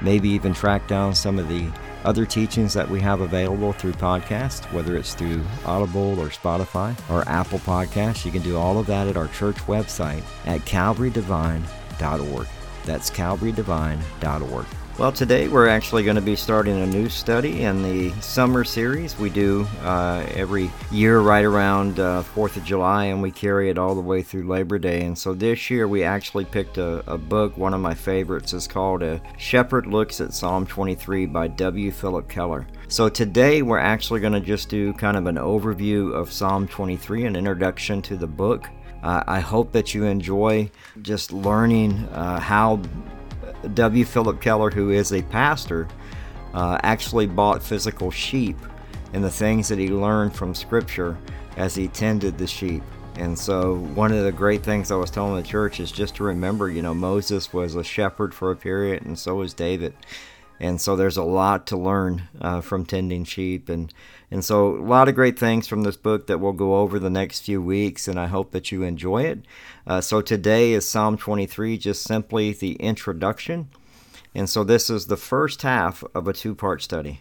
maybe even track down some of the other teachings that we have available through podcast, whether it's through Audible or Spotify or Apple Podcasts. You can do all of that at our church website at calvarydevine.org. That's calvarydevine.org. Well, today we're actually going to be starting a new study in the summer series. We do uh, every year right around uh, 4th of July, and we carry it all the way through Labor Day. And so this year we actually picked a, a book, one of my favorites. is called A Shepherd Looks at Psalm 23 by W. Phillip Keller. So today we're actually going to just do kind of an overview of Psalm 23, an introduction to the book. Uh, I hope that you enjoy just learning uh, how W. Phillip Keller, who is a pastor, uh, actually bought physical sheep and the things that he learned from Scripture as he tended the sheep. And so, one of the great things I was telling the church is just to remember, you know, Moses was a shepherd for a period, and so was David. And so, there's a lot to learn uh, from tending sheep. And, and so, a lot of great things from this book that we'll go over the next few weeks, and I hope that you enjoy it. Uh, so, today is Psalm 23, just simply the introduction. And so, this is the first half of a two part study.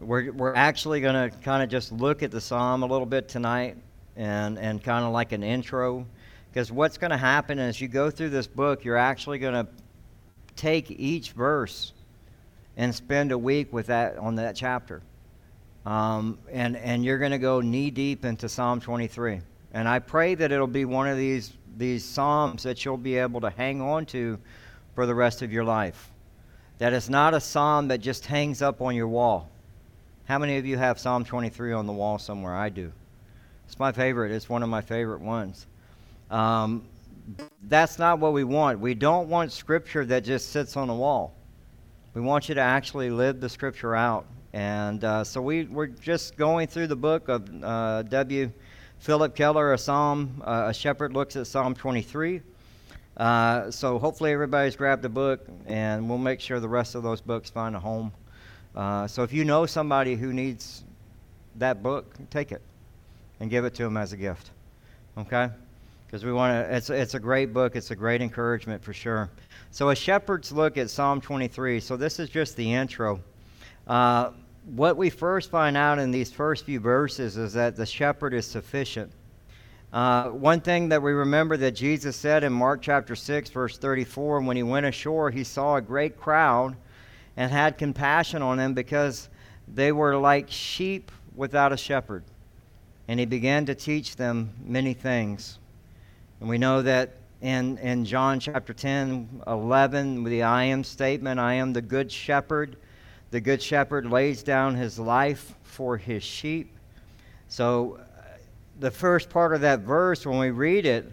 We're, we're actually going to kind of just look at the psalm a little bit tonight and, and kind of like an intro. Because what's going to happen as you go through this book, you're actually going to take each verse and spend a week with that on that chapter. Um, and, and you're going to go knee deep into Psalm 23. And I pray that it'll be one of these, these Psalms that you'll be able to hang on to for the rest of your life. That it's not a Psalm that just hangs up on your wall. How many of you have Psalm 23 on the wall somewhere? I do. It's my favorite. It's one of my favorite ones. Um, that's not what we want. We don't want Scripture that just sits on the wall. We want you to actually live the Scripture out. And uh, so we, we're just going through the book of uh, W. Phillip Keller, a Psalm, uh, a shepherd looks at Psalm 23. Uh, so hopefully everybody's grabbed a book, and we'll make sure the rest of those books find a home. Uh, so if you know somebody who needs that book, take it and give it to them as a gift. Okay? Because we want to, it's, it's a great book. It's a great encouragement for sure. So, a shepherd's look at Psalm 23. So, this is just the intro. Uh, what we first find out in these first few verses is that the shepherd is sufficient. Uh, one thing that we remember that Jesus said in Mark chapter 6, verse 34, when he went ashore, he saw a great crowd and had compassion on them because they were like sheep without a shepherd and he began to teach them many things. And we know that in, in John chapter 10, 11, with the I am statement, I am the good shepherd. The good shepherd lays down his life for his sheep. So, the first part of that verse, when we read it,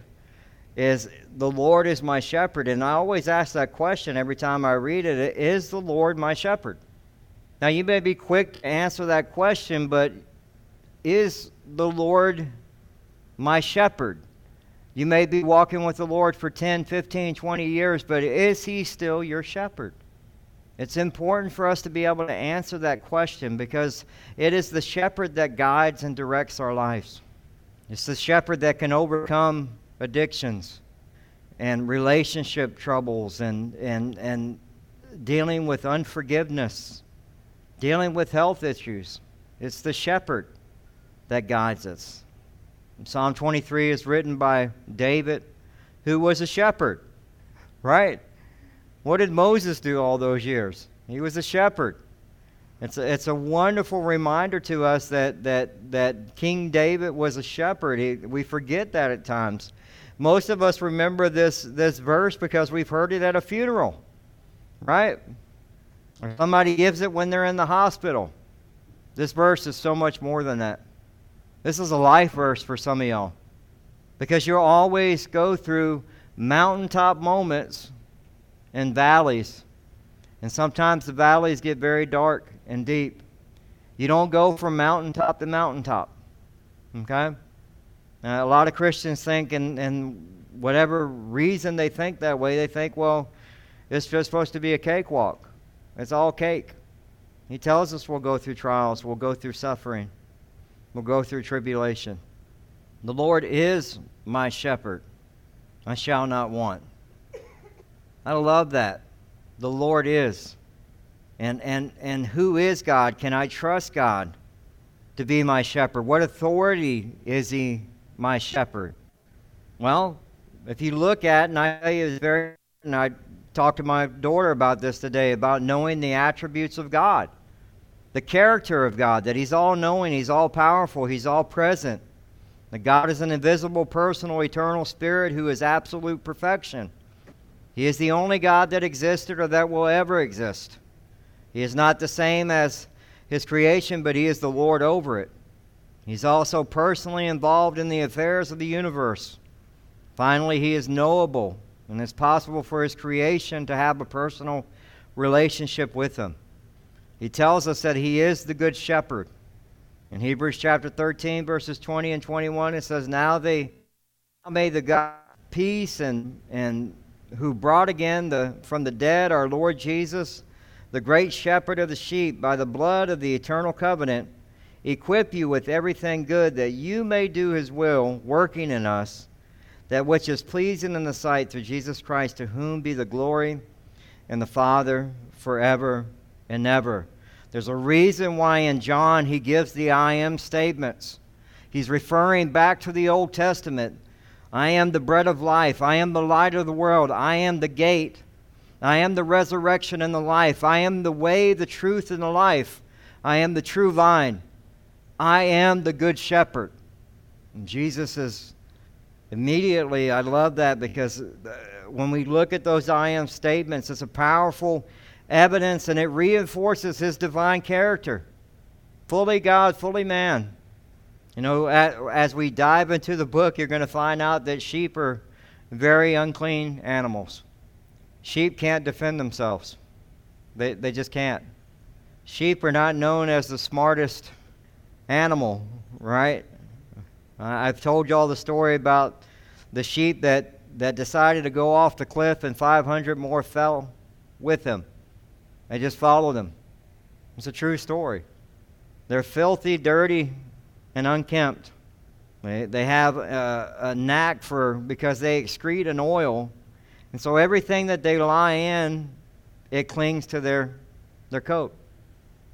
is the Lord is my shepherd. And I always ask that question every time I read it is the Lord my shepherd? Now, you may be quick to answer that question, but is the Lord my shepherd? You may be walking with the Lord for 10, 15, 20 years, but is He still your shepherd? It's important for us to be able to answer that question because it is the shepherd that guides and directs our lives. It's the shepherd that can overcome addictions and relationship troubles and, and, and dealing with unforgiveness, dealing with health issues. It's the shepherd that guides us. Psalm 23 is written by David, who was a shepherd, right? What did Moses do all those years? He was a shepherd. It's a, it's a wonderful reminder to us that, that, that King David was a shepherd. He, we forget that at times. Most of us remember this, this verse because we've heard it at a funeral, right? Or somebody gives it when they're in the hospital. This verse is so much more than that. This is a life verse for some of y'all because you'll always go through mountaintop moments and valleys. And sometimes the valleys get very dark and deep. You don't go from mountaintop to mountaintop. Okay? Now, a lot of Christians think, and, and whatever reason they think that way, they think, well, it's just supposed to be a cakewalk. It's all cake. He tells us we'll go through trials, we'll go through suffering, we'll go through tribulation. The Lord is my shepherd. I shall not want. I love that. The Lord is. And, and, and who is God? Can I trust God to be my shepherd? What authority is He my shepherd? Well, if you look at, and I it's very, and I talked to my daughter about this today, about knowing the attributes of God, the character of God, that He's all knowing, He's all powerful, He's all present. That God is an invisible, personal, eternal spirit who is absolute perfection. He is the only God that existed or that will ever exist. He is not the same as his creation, but he is the Lord over it. He's also personally involved in the affairs of the universe. Finally, he is knowable, and it's possible for his creation to have a personal relationship with him. He tells us that he is the good shepherd. In Hebrews chapter 13, verses 20 and 21, it says, Now they may the God peace and, and who brought again the, from the dead our Lord Jesus, the great shepherd of the sheep, by the blood of the eternal covenant, equip you with everything good that you may do his will, working in us, that which is pleasing in the sight through Jesus Christ, to whom be the glory and the Father forever and ever. There's a reason why in John he gives the I am statements. He's referring back to the Old Testament. I am the bread of life. I am the light of the world. I am the gate. I am the resurrection and the life. I am the way, the truth, and the life. I am the true vine. I am the good shepherd. And Jesus is immediately, I love that because uh, when we look at those I am statements, it's a powerful evidence and it reinforces his divine character. Fully God, fully man. You know, as we dive into the book, you're going to find out that sheep are very unclean animals. Sheep can't defend themselves, they, they just can't. Sheep are not known as the smartest animal, right? I've told you all the story about the sheep that, that decided to go off the cliff and 500 more fell with him. They just followed him. It's a true story. They're filthy, dirty, and unkempt. They, have a, a knack for, because they excrete an oil, and so everything that they lie in, it clings to their, their coat.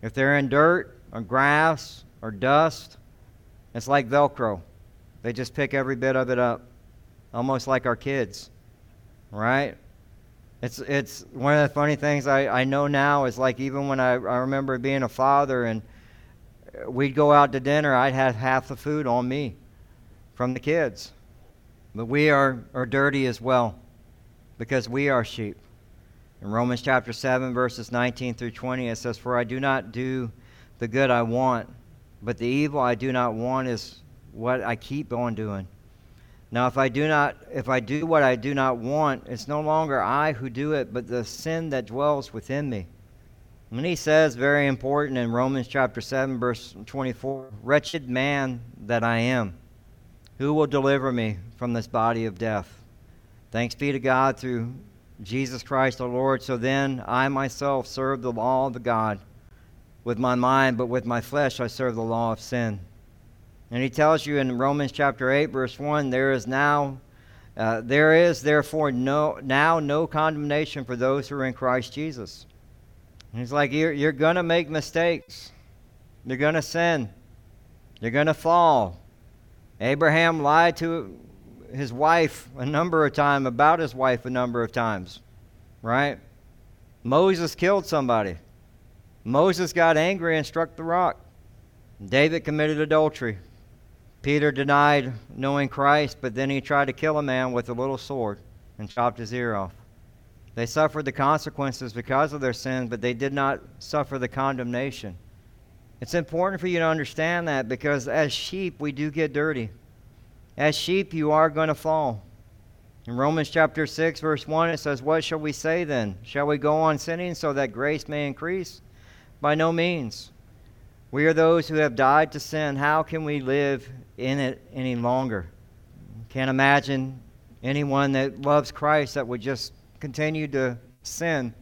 If they're in dirt or grass or dust, it's like Velcro. They just pick every bit of it up, almost like our kids, right? It's, it's one of the funny things I, I know now is like even when I, I remember being a father and we'd go out to dinner, I'd have half the food on me from the kids. But we are, are dirty as well because we are sheep. In Romans chapter 7, verses 19 through 20, it says, For I do not do the good I want, but the evil I do not want is what I keep on doing. Now, if I do not, if I do what I do not want, it's no longer I who do it, but the sin that dwells within me. And he says, very important in Romans chapter 7, verse 24, Wretched man that I am, who will deliver me from this body of death? Thanks be to God through Jesus Christ our Lord. So then I myself serve the law of God with my mind, but with my flesh I serve the law of sin. And he tells you in Romans chapter 8, verse 1, there is now, uh, there is therefore no, now no condemnation for those who are in Christ Jesus. He's like, you're, you're going to make mistakes. You're going to sin. You're going to fall. Abraham lied to his wife a number of times, about his wife a number of times, right? Moses killed somebody. Moses got angry and struck the rock. David committed adultery. Peter denied knowing Christ, but then he tried to kill a man with a little sword and chopped his ear off. They suffered the consequences because of their sins, but they did not suffer the condemnation. It's important for you to understand that because as sheep, we do get dirty. As sheep, you are going to fall. In Romans chapter 6, verse 1, it says, What shall we say then? Shall we go on sinning so that grace may increase? By no means. We are those who have died to sin. How can we live in it any longer? Can't imagine anyone that loves Christ that would just continue to sin.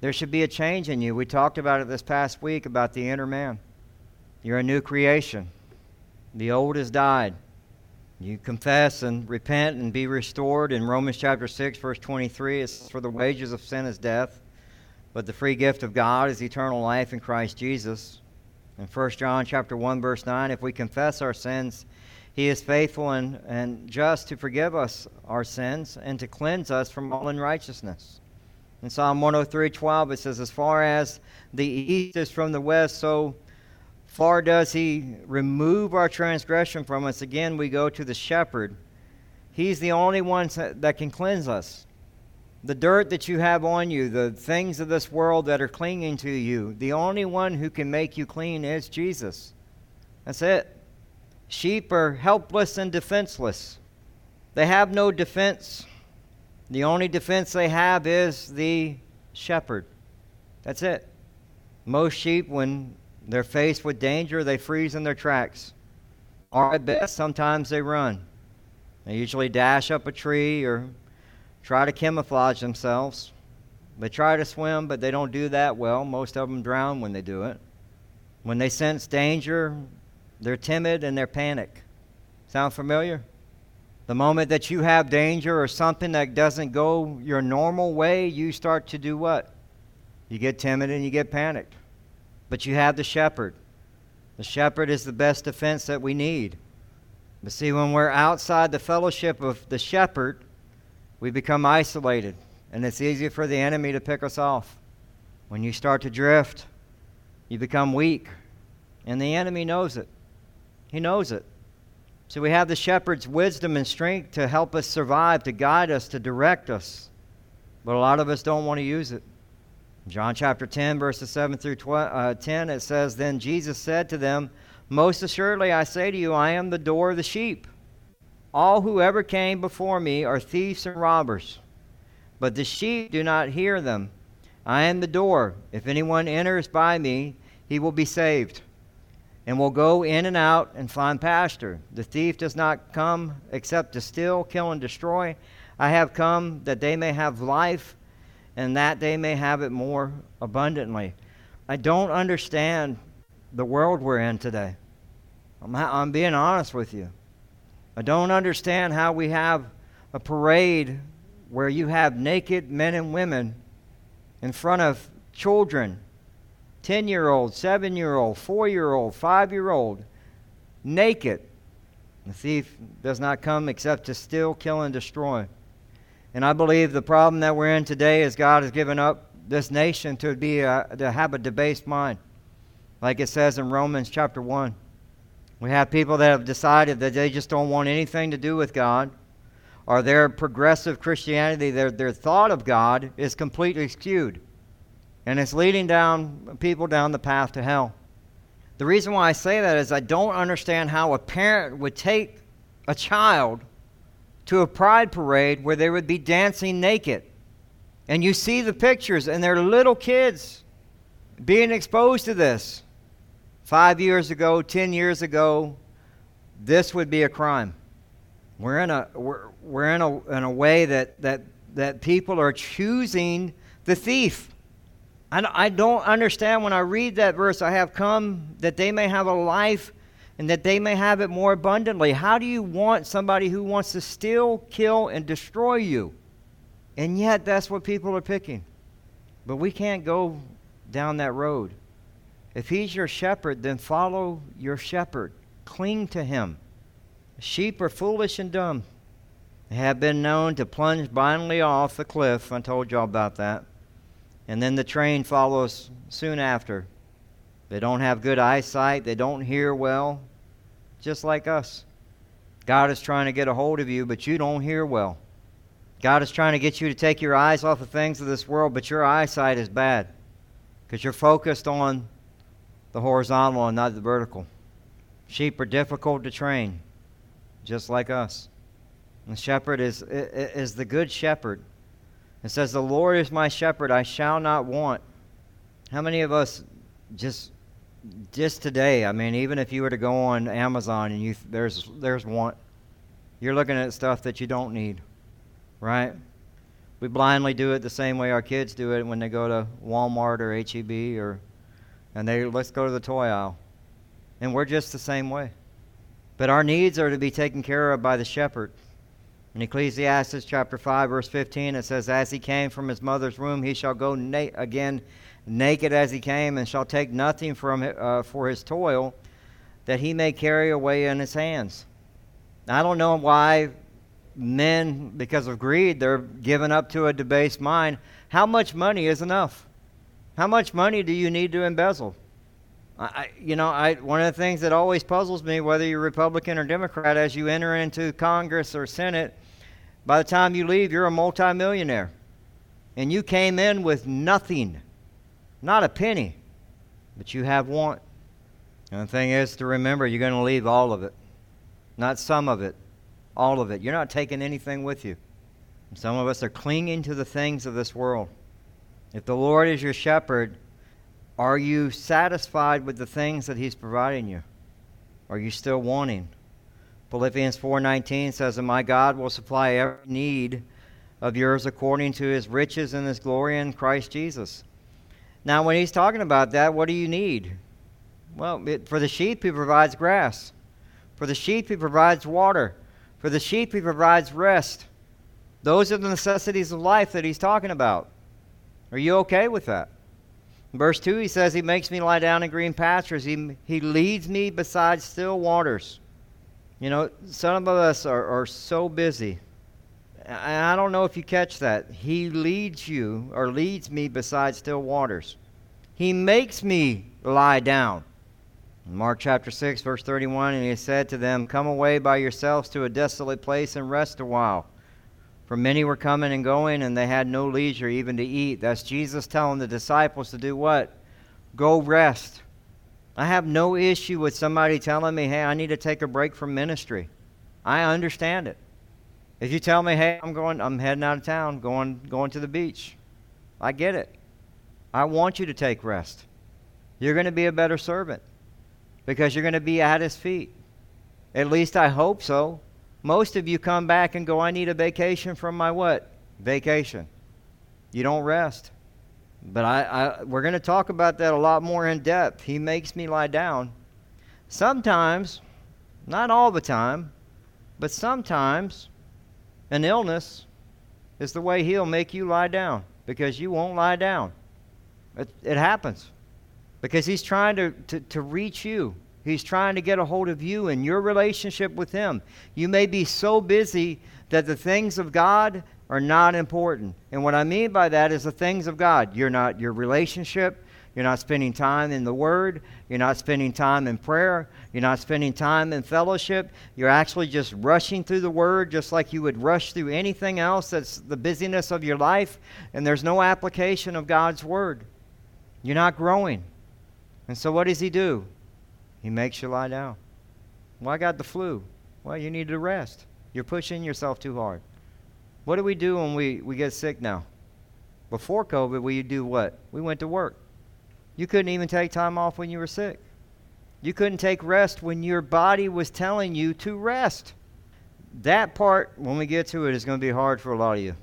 There should be a change in you. We talked about it this past week about the inner man. You're a new creation. The old has died. You confess and repent and be restored. In Romans chapter 6, verse 23, it's for the wages of sin is death, but the free gift of God is eternal life in Christ Jesus. In 1 John chapter 1, verse 9, if we confess our sins, he is faithful and, and just to forgive us our sins and to cleanse us from all unrighteousness. In Psalm 103 12, it says, As far as the east is from the west, so far does he remove our transgression from us. Again, we go to the shepherd. He's the only one that can cleanse us. The dirt that you have on you, the things of this world that are clinging to you, the only one who can make you clean is Jesus. That's it. Sheep are helpless and defenseless. They have no defense. The only defense they have is the shepherd. That's it. Most sheep, when they're faced with danger, they freeze in their tracks. Or at best, sometimes they run. They usually dash up a tree or try to camouflage themselves. They try to swim, but they don't do that well. Most of them drown when they do it. When they sense danger, they're timid and they're panic. Sound familiar? The moment that you have danger or something that doesn't go your normal way, you start to do what? You get timid and you get panicked. But you have the shepherd. The shepherd is the best defense that we need. But see, when we're outside the fellowship of the shepherd, we become isolated, and it's easy for the enemy to pick us off. When you start to drift, you become weak, and the enemy knows it. He knows it. So we have the shepherd's wisdom and strength to help us survive, to guide us, to direct us. But a lot of us don't want to use it. John chapter 10, verses 7 through 12, uh, 10, it says, Then Jesus said to them, Most assuredly I say to you, I am the door of the sheep. All who ever came before me are thieves and robbers, but the sheep do not hear them. I am the door. If anyone enters by me, he will be saved and will go in and out and find pasture. The thief does not come except to steal, kill, and destroy. I have come that they may have life and that they may have it more abundantly. I don't understand the world we're in today. I'm, I'm being honest with you. I don't understand how we have a parade where you have naked men and women in front of children 10 year old, 7 year old, 4 year old, 5 year old, naked. The thief does not come except to steal, kill, and destroy. And I believe the problem that we're in today is God has given up this nation to be a, to have a debased mind, like it says in Romans chapter one. We have people that have decided that they just don't want anything to do with God, or their progressive Christianity, their their thought of God is completely skewed and it's leading down people down the path to hell. The reason why I say that is I don't understand how a parent would take a child to a pride parade where they would be dancing naked. And you see the pictures, and they're little kids being exposed to this. Five years ago, ten years ago, this would be a crime. We're in a, we're, we're in a, in a way that, that, that people are choosing the thief. I don't understand when I read that verse, I have come that they may have a life and that they may have it more abundantly. How do you want somebody who wants to steal, kill, and destroy you? And yet, that's what people are picking. But we can't go down that road. If he's your shepherd, then follow your shepherd. Cling to him. Sheep are foolish and dumb. They have been known to plunge blindly off the cliff. I told y'all about that and then the train follows soon after. They don't have good eyesight, they don't hear well, just like us. God is trying to get a hold of you, but you don't hear well. God is trying to get you to take your eyes off of things of this world, but your eyesight is bad because you're focused on the horizontal and not the vertical. Sheep are difficult to train, just like us. The shepherd is, is the good shepherd. It says, The Lord is my shepherd, I shall not want. How many of us just just today, I mean, even if you were to go on Amazon and you there's there's one you're looking at stuff that you don't need right? We blindly do it the same way our kids do it when they go to Walmart or HEB or and they let's go to the toy aisle. And we're just the same way. But our needs are to be taken care of by the shepherd. In Ecclesiastes chapter 5 verse 15 it says as he came from his mother's womb he shall go na- again naked as he came and shall take nothing from uh, for his toil that he may carry away in his hands. I don't know why men, because of greed, they're given up to a debased mind. How much money is enough? How much money do you need to embezzle? I, you know, I, one of the things that always puzzles me, whether you're Republican or Democrat, as you enter into Congress or Senate, by the time you leave, you're a multimillionaire. And you came in with nothing, not a penny, but you have want. And the thing is to remember, you're going to leave all of it, not some of it all of it. You're not taking anything with you. Some of us are clinging to the things of this world. If the Lord is your shepherd, are you satisfied with the things that he's providing you? Are you still wanting? Philippians 4:19 says, "And my God will supply every need of yours according to his riches and his glory in Christ Jesus." Now, when he's talking about that, what do you need? Well, it, for the sheep, he provides grass. For the sheep, he provides water. For the sheep, he provides rest. Those are the necessities of life that he's talking about. Are you okay with that? Verse 2, he says, He makes me lie down in green pastures. He, he leads me beside still waters. You know, some of us are, are so busy. I don't know if you catch that. He leads you or leads me beside still waters. He makes me lie down. Mark chapter 6, verse 31, and he said to them, Come away by yourselves to a desolate place and rest a while. For many were coming and going, and they had no leisure even to eat. That's Jesus telling the disciples to do what? Go rest. I have no issue with somebody telling me, hey, I need to take a break from ministry. I understand it. If you tell me, hey, I'm going, I'm heading out of town, going, going to the beach, I get it. I want you to take rest. You're going to be a better servant because you're going to be at his feet. At least I hope so. Most of you come back and go, I need a vacation from my what? Vacation. You don't rest. But I, I we're going to talk about that a lot more in depth. He makes me lie down. Sometimes, not all the time, but sometimes an illness is the way he'll make you lie down because you won't lie down. It, it happens because he's trying to, to, to reach you. He's trying to get a hold of you and your relationship with him. You may be so busy that the things of God are not important. And what I mean by that is the things of God. You're not your relationship, you're not spending time in the Word. You're not spending time in prayer. You're not spending time in fellowship. You're actually just rushing through the Word just like you would rush through anything else that's the busyness of your life. And there's no application of God's Word. You're not growing. And so what does he do? He makes you lie down. Well, I got the flu. Well, you need to rest. You're pushing yourself too hard. What do we do when we, we get sick now? Before COVID, we do what? We went to work. You couldn't even take time off when you were sick. You couldn't take rest when your body was telling you to rest. That part, when we get to it, is going to be hard for a lot of you.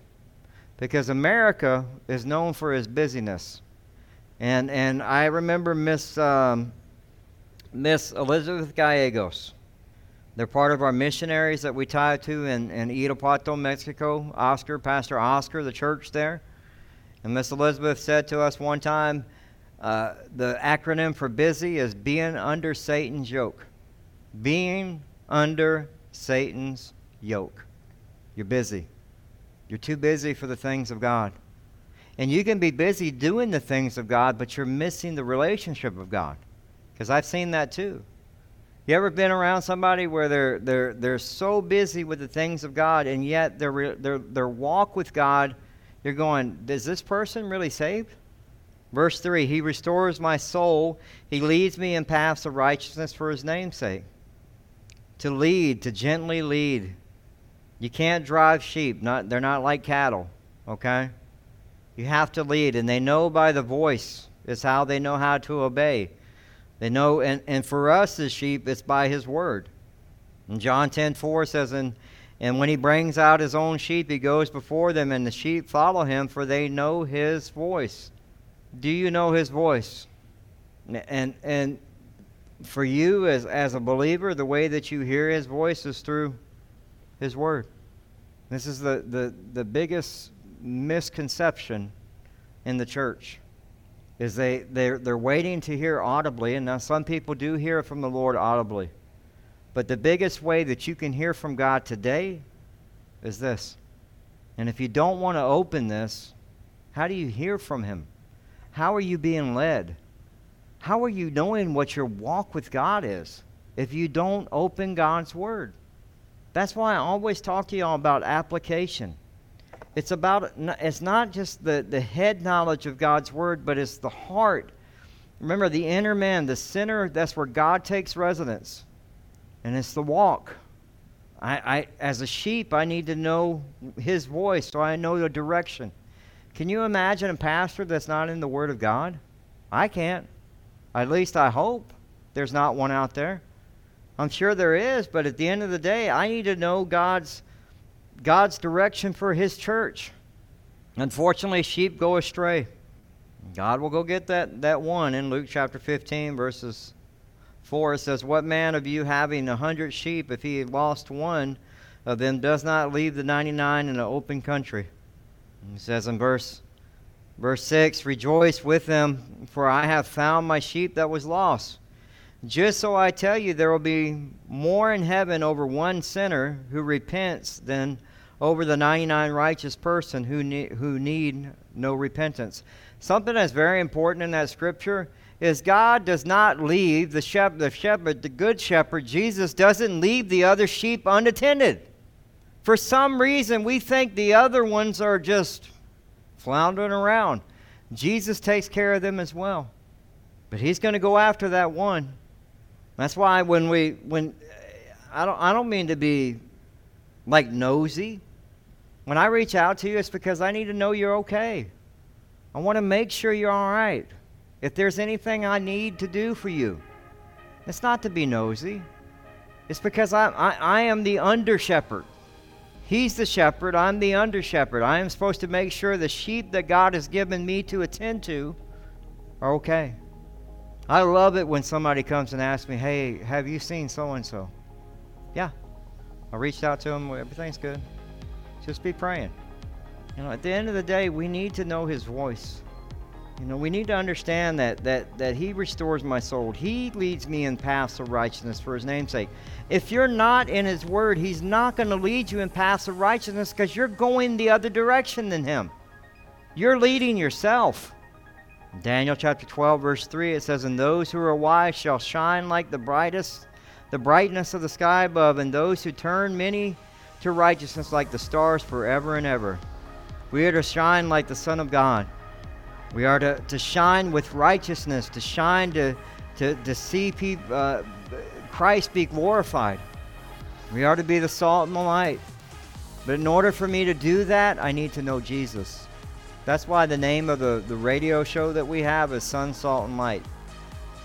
Because America is known for its busyness. And, and I remember Miss, um, Miss Elizabeth Gallegos. They're part of our missionaries that we tie to in, in Irapuato, Mexico. Oscar, Pastor Oscar, the church there. And Miss Elizabeth said to us one time, uh, the acronym for busy is being under Satan's yoke. Being under Satan's yoke. You're busy. You're too busy for the things of God. And you can be busy doing the things of God, but you're missing the relationship of God. Because I've seen that too. You ever been around somebody where they're they're they're so busy with the things of God and yet their their their walk with God, you're going, is this person really saved? Verse 3 He restores my soul. He leads me in paths of righteousness for his name's sake. To lead, to gently lead. You can't drive sheep. Not, they're not like cattle, okay? You have to lead, and they know by the voice is how they know how to obey. They know, and, and for us as sheep, it's by his word. And John 10 4 says, and, and when he brings out his own sheep, he goes before them, and the sheep follow him, for they know his voice. Do you know his voice? And, and for you as, as a believer, the way that you hear his voice is through his word. This is the, the, the biggest misconception in the church is they, they're, they're waiting to hear audibly, and now some people do hear from the Lord audibly. But the biggest way that you can hear from God today is this. And if you don't want to open this, how do you hear from Him? How are you being led? How are you knowing what your walk with God is if you don't open God's Word? That's why I always talk to y'all about application. It's about it's not just the, the head knowledge of God's word, but it's the heart. Remember the inner man, the center, that's where God takes residence. And it's the walk. I, I as a sheep, I need to know his voice so I know the direction. Can you imagine a pastor that's not in the Word of God? I can't. At least I hope there's not one out there. I'm sure there is, but at the end of the day, I need to know God's God's direction for his church. Unfortunately, sheep go astray. God will go get that, that one in Luke chapter 15, verses 4. It says, What man of you having a hundred sheep, if he lost one of them, does not leave the 99 in an open country? He says in verse, verse 6, Rejoice with them, for I have found my sheep that was lost. Just so I tell you, there will be more in heaven over one sinner who repents than over the 99 righteous person who need, who need no repentance. Something that's very important in that scripture is God does not leave the shepherd, the shepherd, the good shepherd, Jesus doesn't leave the other sheep unattended. For some reason, we think the other ones are just floundering around. Jesus takes care of them as well. But he's going to go after that one. That's why when we when I don't I don't mean to be like nosy. When I reach out to you, it's because I need to know you're okay. I want to make sure you're all right. If there's anything I need to do for you, it's not to be nosy. It's because I, I, I am the under shepherd. He's the shepherd. I'm the under shepherd. I am supposed to make sure the sheep that God has given me to attend to are okay. I love it when somebody comes and asks me, hey, have you seen so and so? Yeah. I reached out to him. Everything's good. Just be praying. You know, at the end of the day, we need to know His voice. You know, we need to understand that that that He restores my soul. He leads me in paths of righteousness for His name's sake. If you're not in His Word, He's not going to lead you in paths of righteousness because you're going the other direction than Him. You're leading yourself. Daniel chapter 12, verse 3, it says, And those who are wise shall shine like the brightest, the brightness of the sky above, and those who turn many to righteousness like the stars forever and ever. We are to shine like the Son of God. We are to, to shine with righteousness, to shine to, to, to see people, uh, Christ be glorified. We are to be the salt and the light. But in order for me to do that, I need to know Jesus. That's why the name of the, the radio show that we have is Son, Salt, and Light.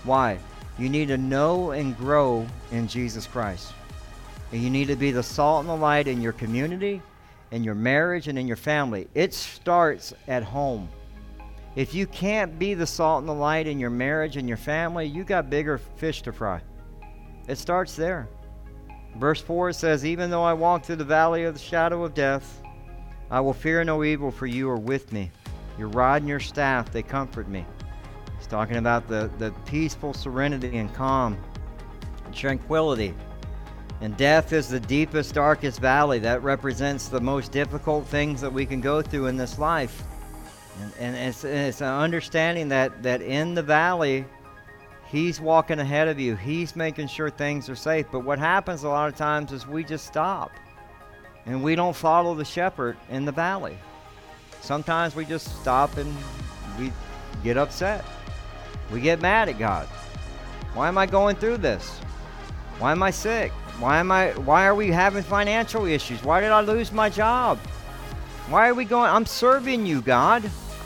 Why? You need to know and grow in Jesus Christ. And you need to be the salt and the light in your community, in your marriage, and in your family. It starts at home. If you can't be the salt and the light in your marriage and your family, you got bigger fish to fry. It starts there. Verse 4 says, Even though I walk through the valley of the shadow of death, I will fear no evil, for you are with me. Your rod and your staff, they comfort me. He's talking about the, the peaceful serenity and calm and tranquility. And death is the deepest, darkest valley. That represents the most difficult things that we can go through in this life. And, and it's, it's an understanding that, that in the valley, He's walking ahead of you. He's making sure things are safe. But what happens a lot of times is we just stop and we don't follow the shepherd in the valley. Sometimes we just stop and we get upset. We get mad at God. Why am I going through this? Why am I sick? Why am I why are we having financial issues? Why did I lose my job? Why are we going I'm serving you, God.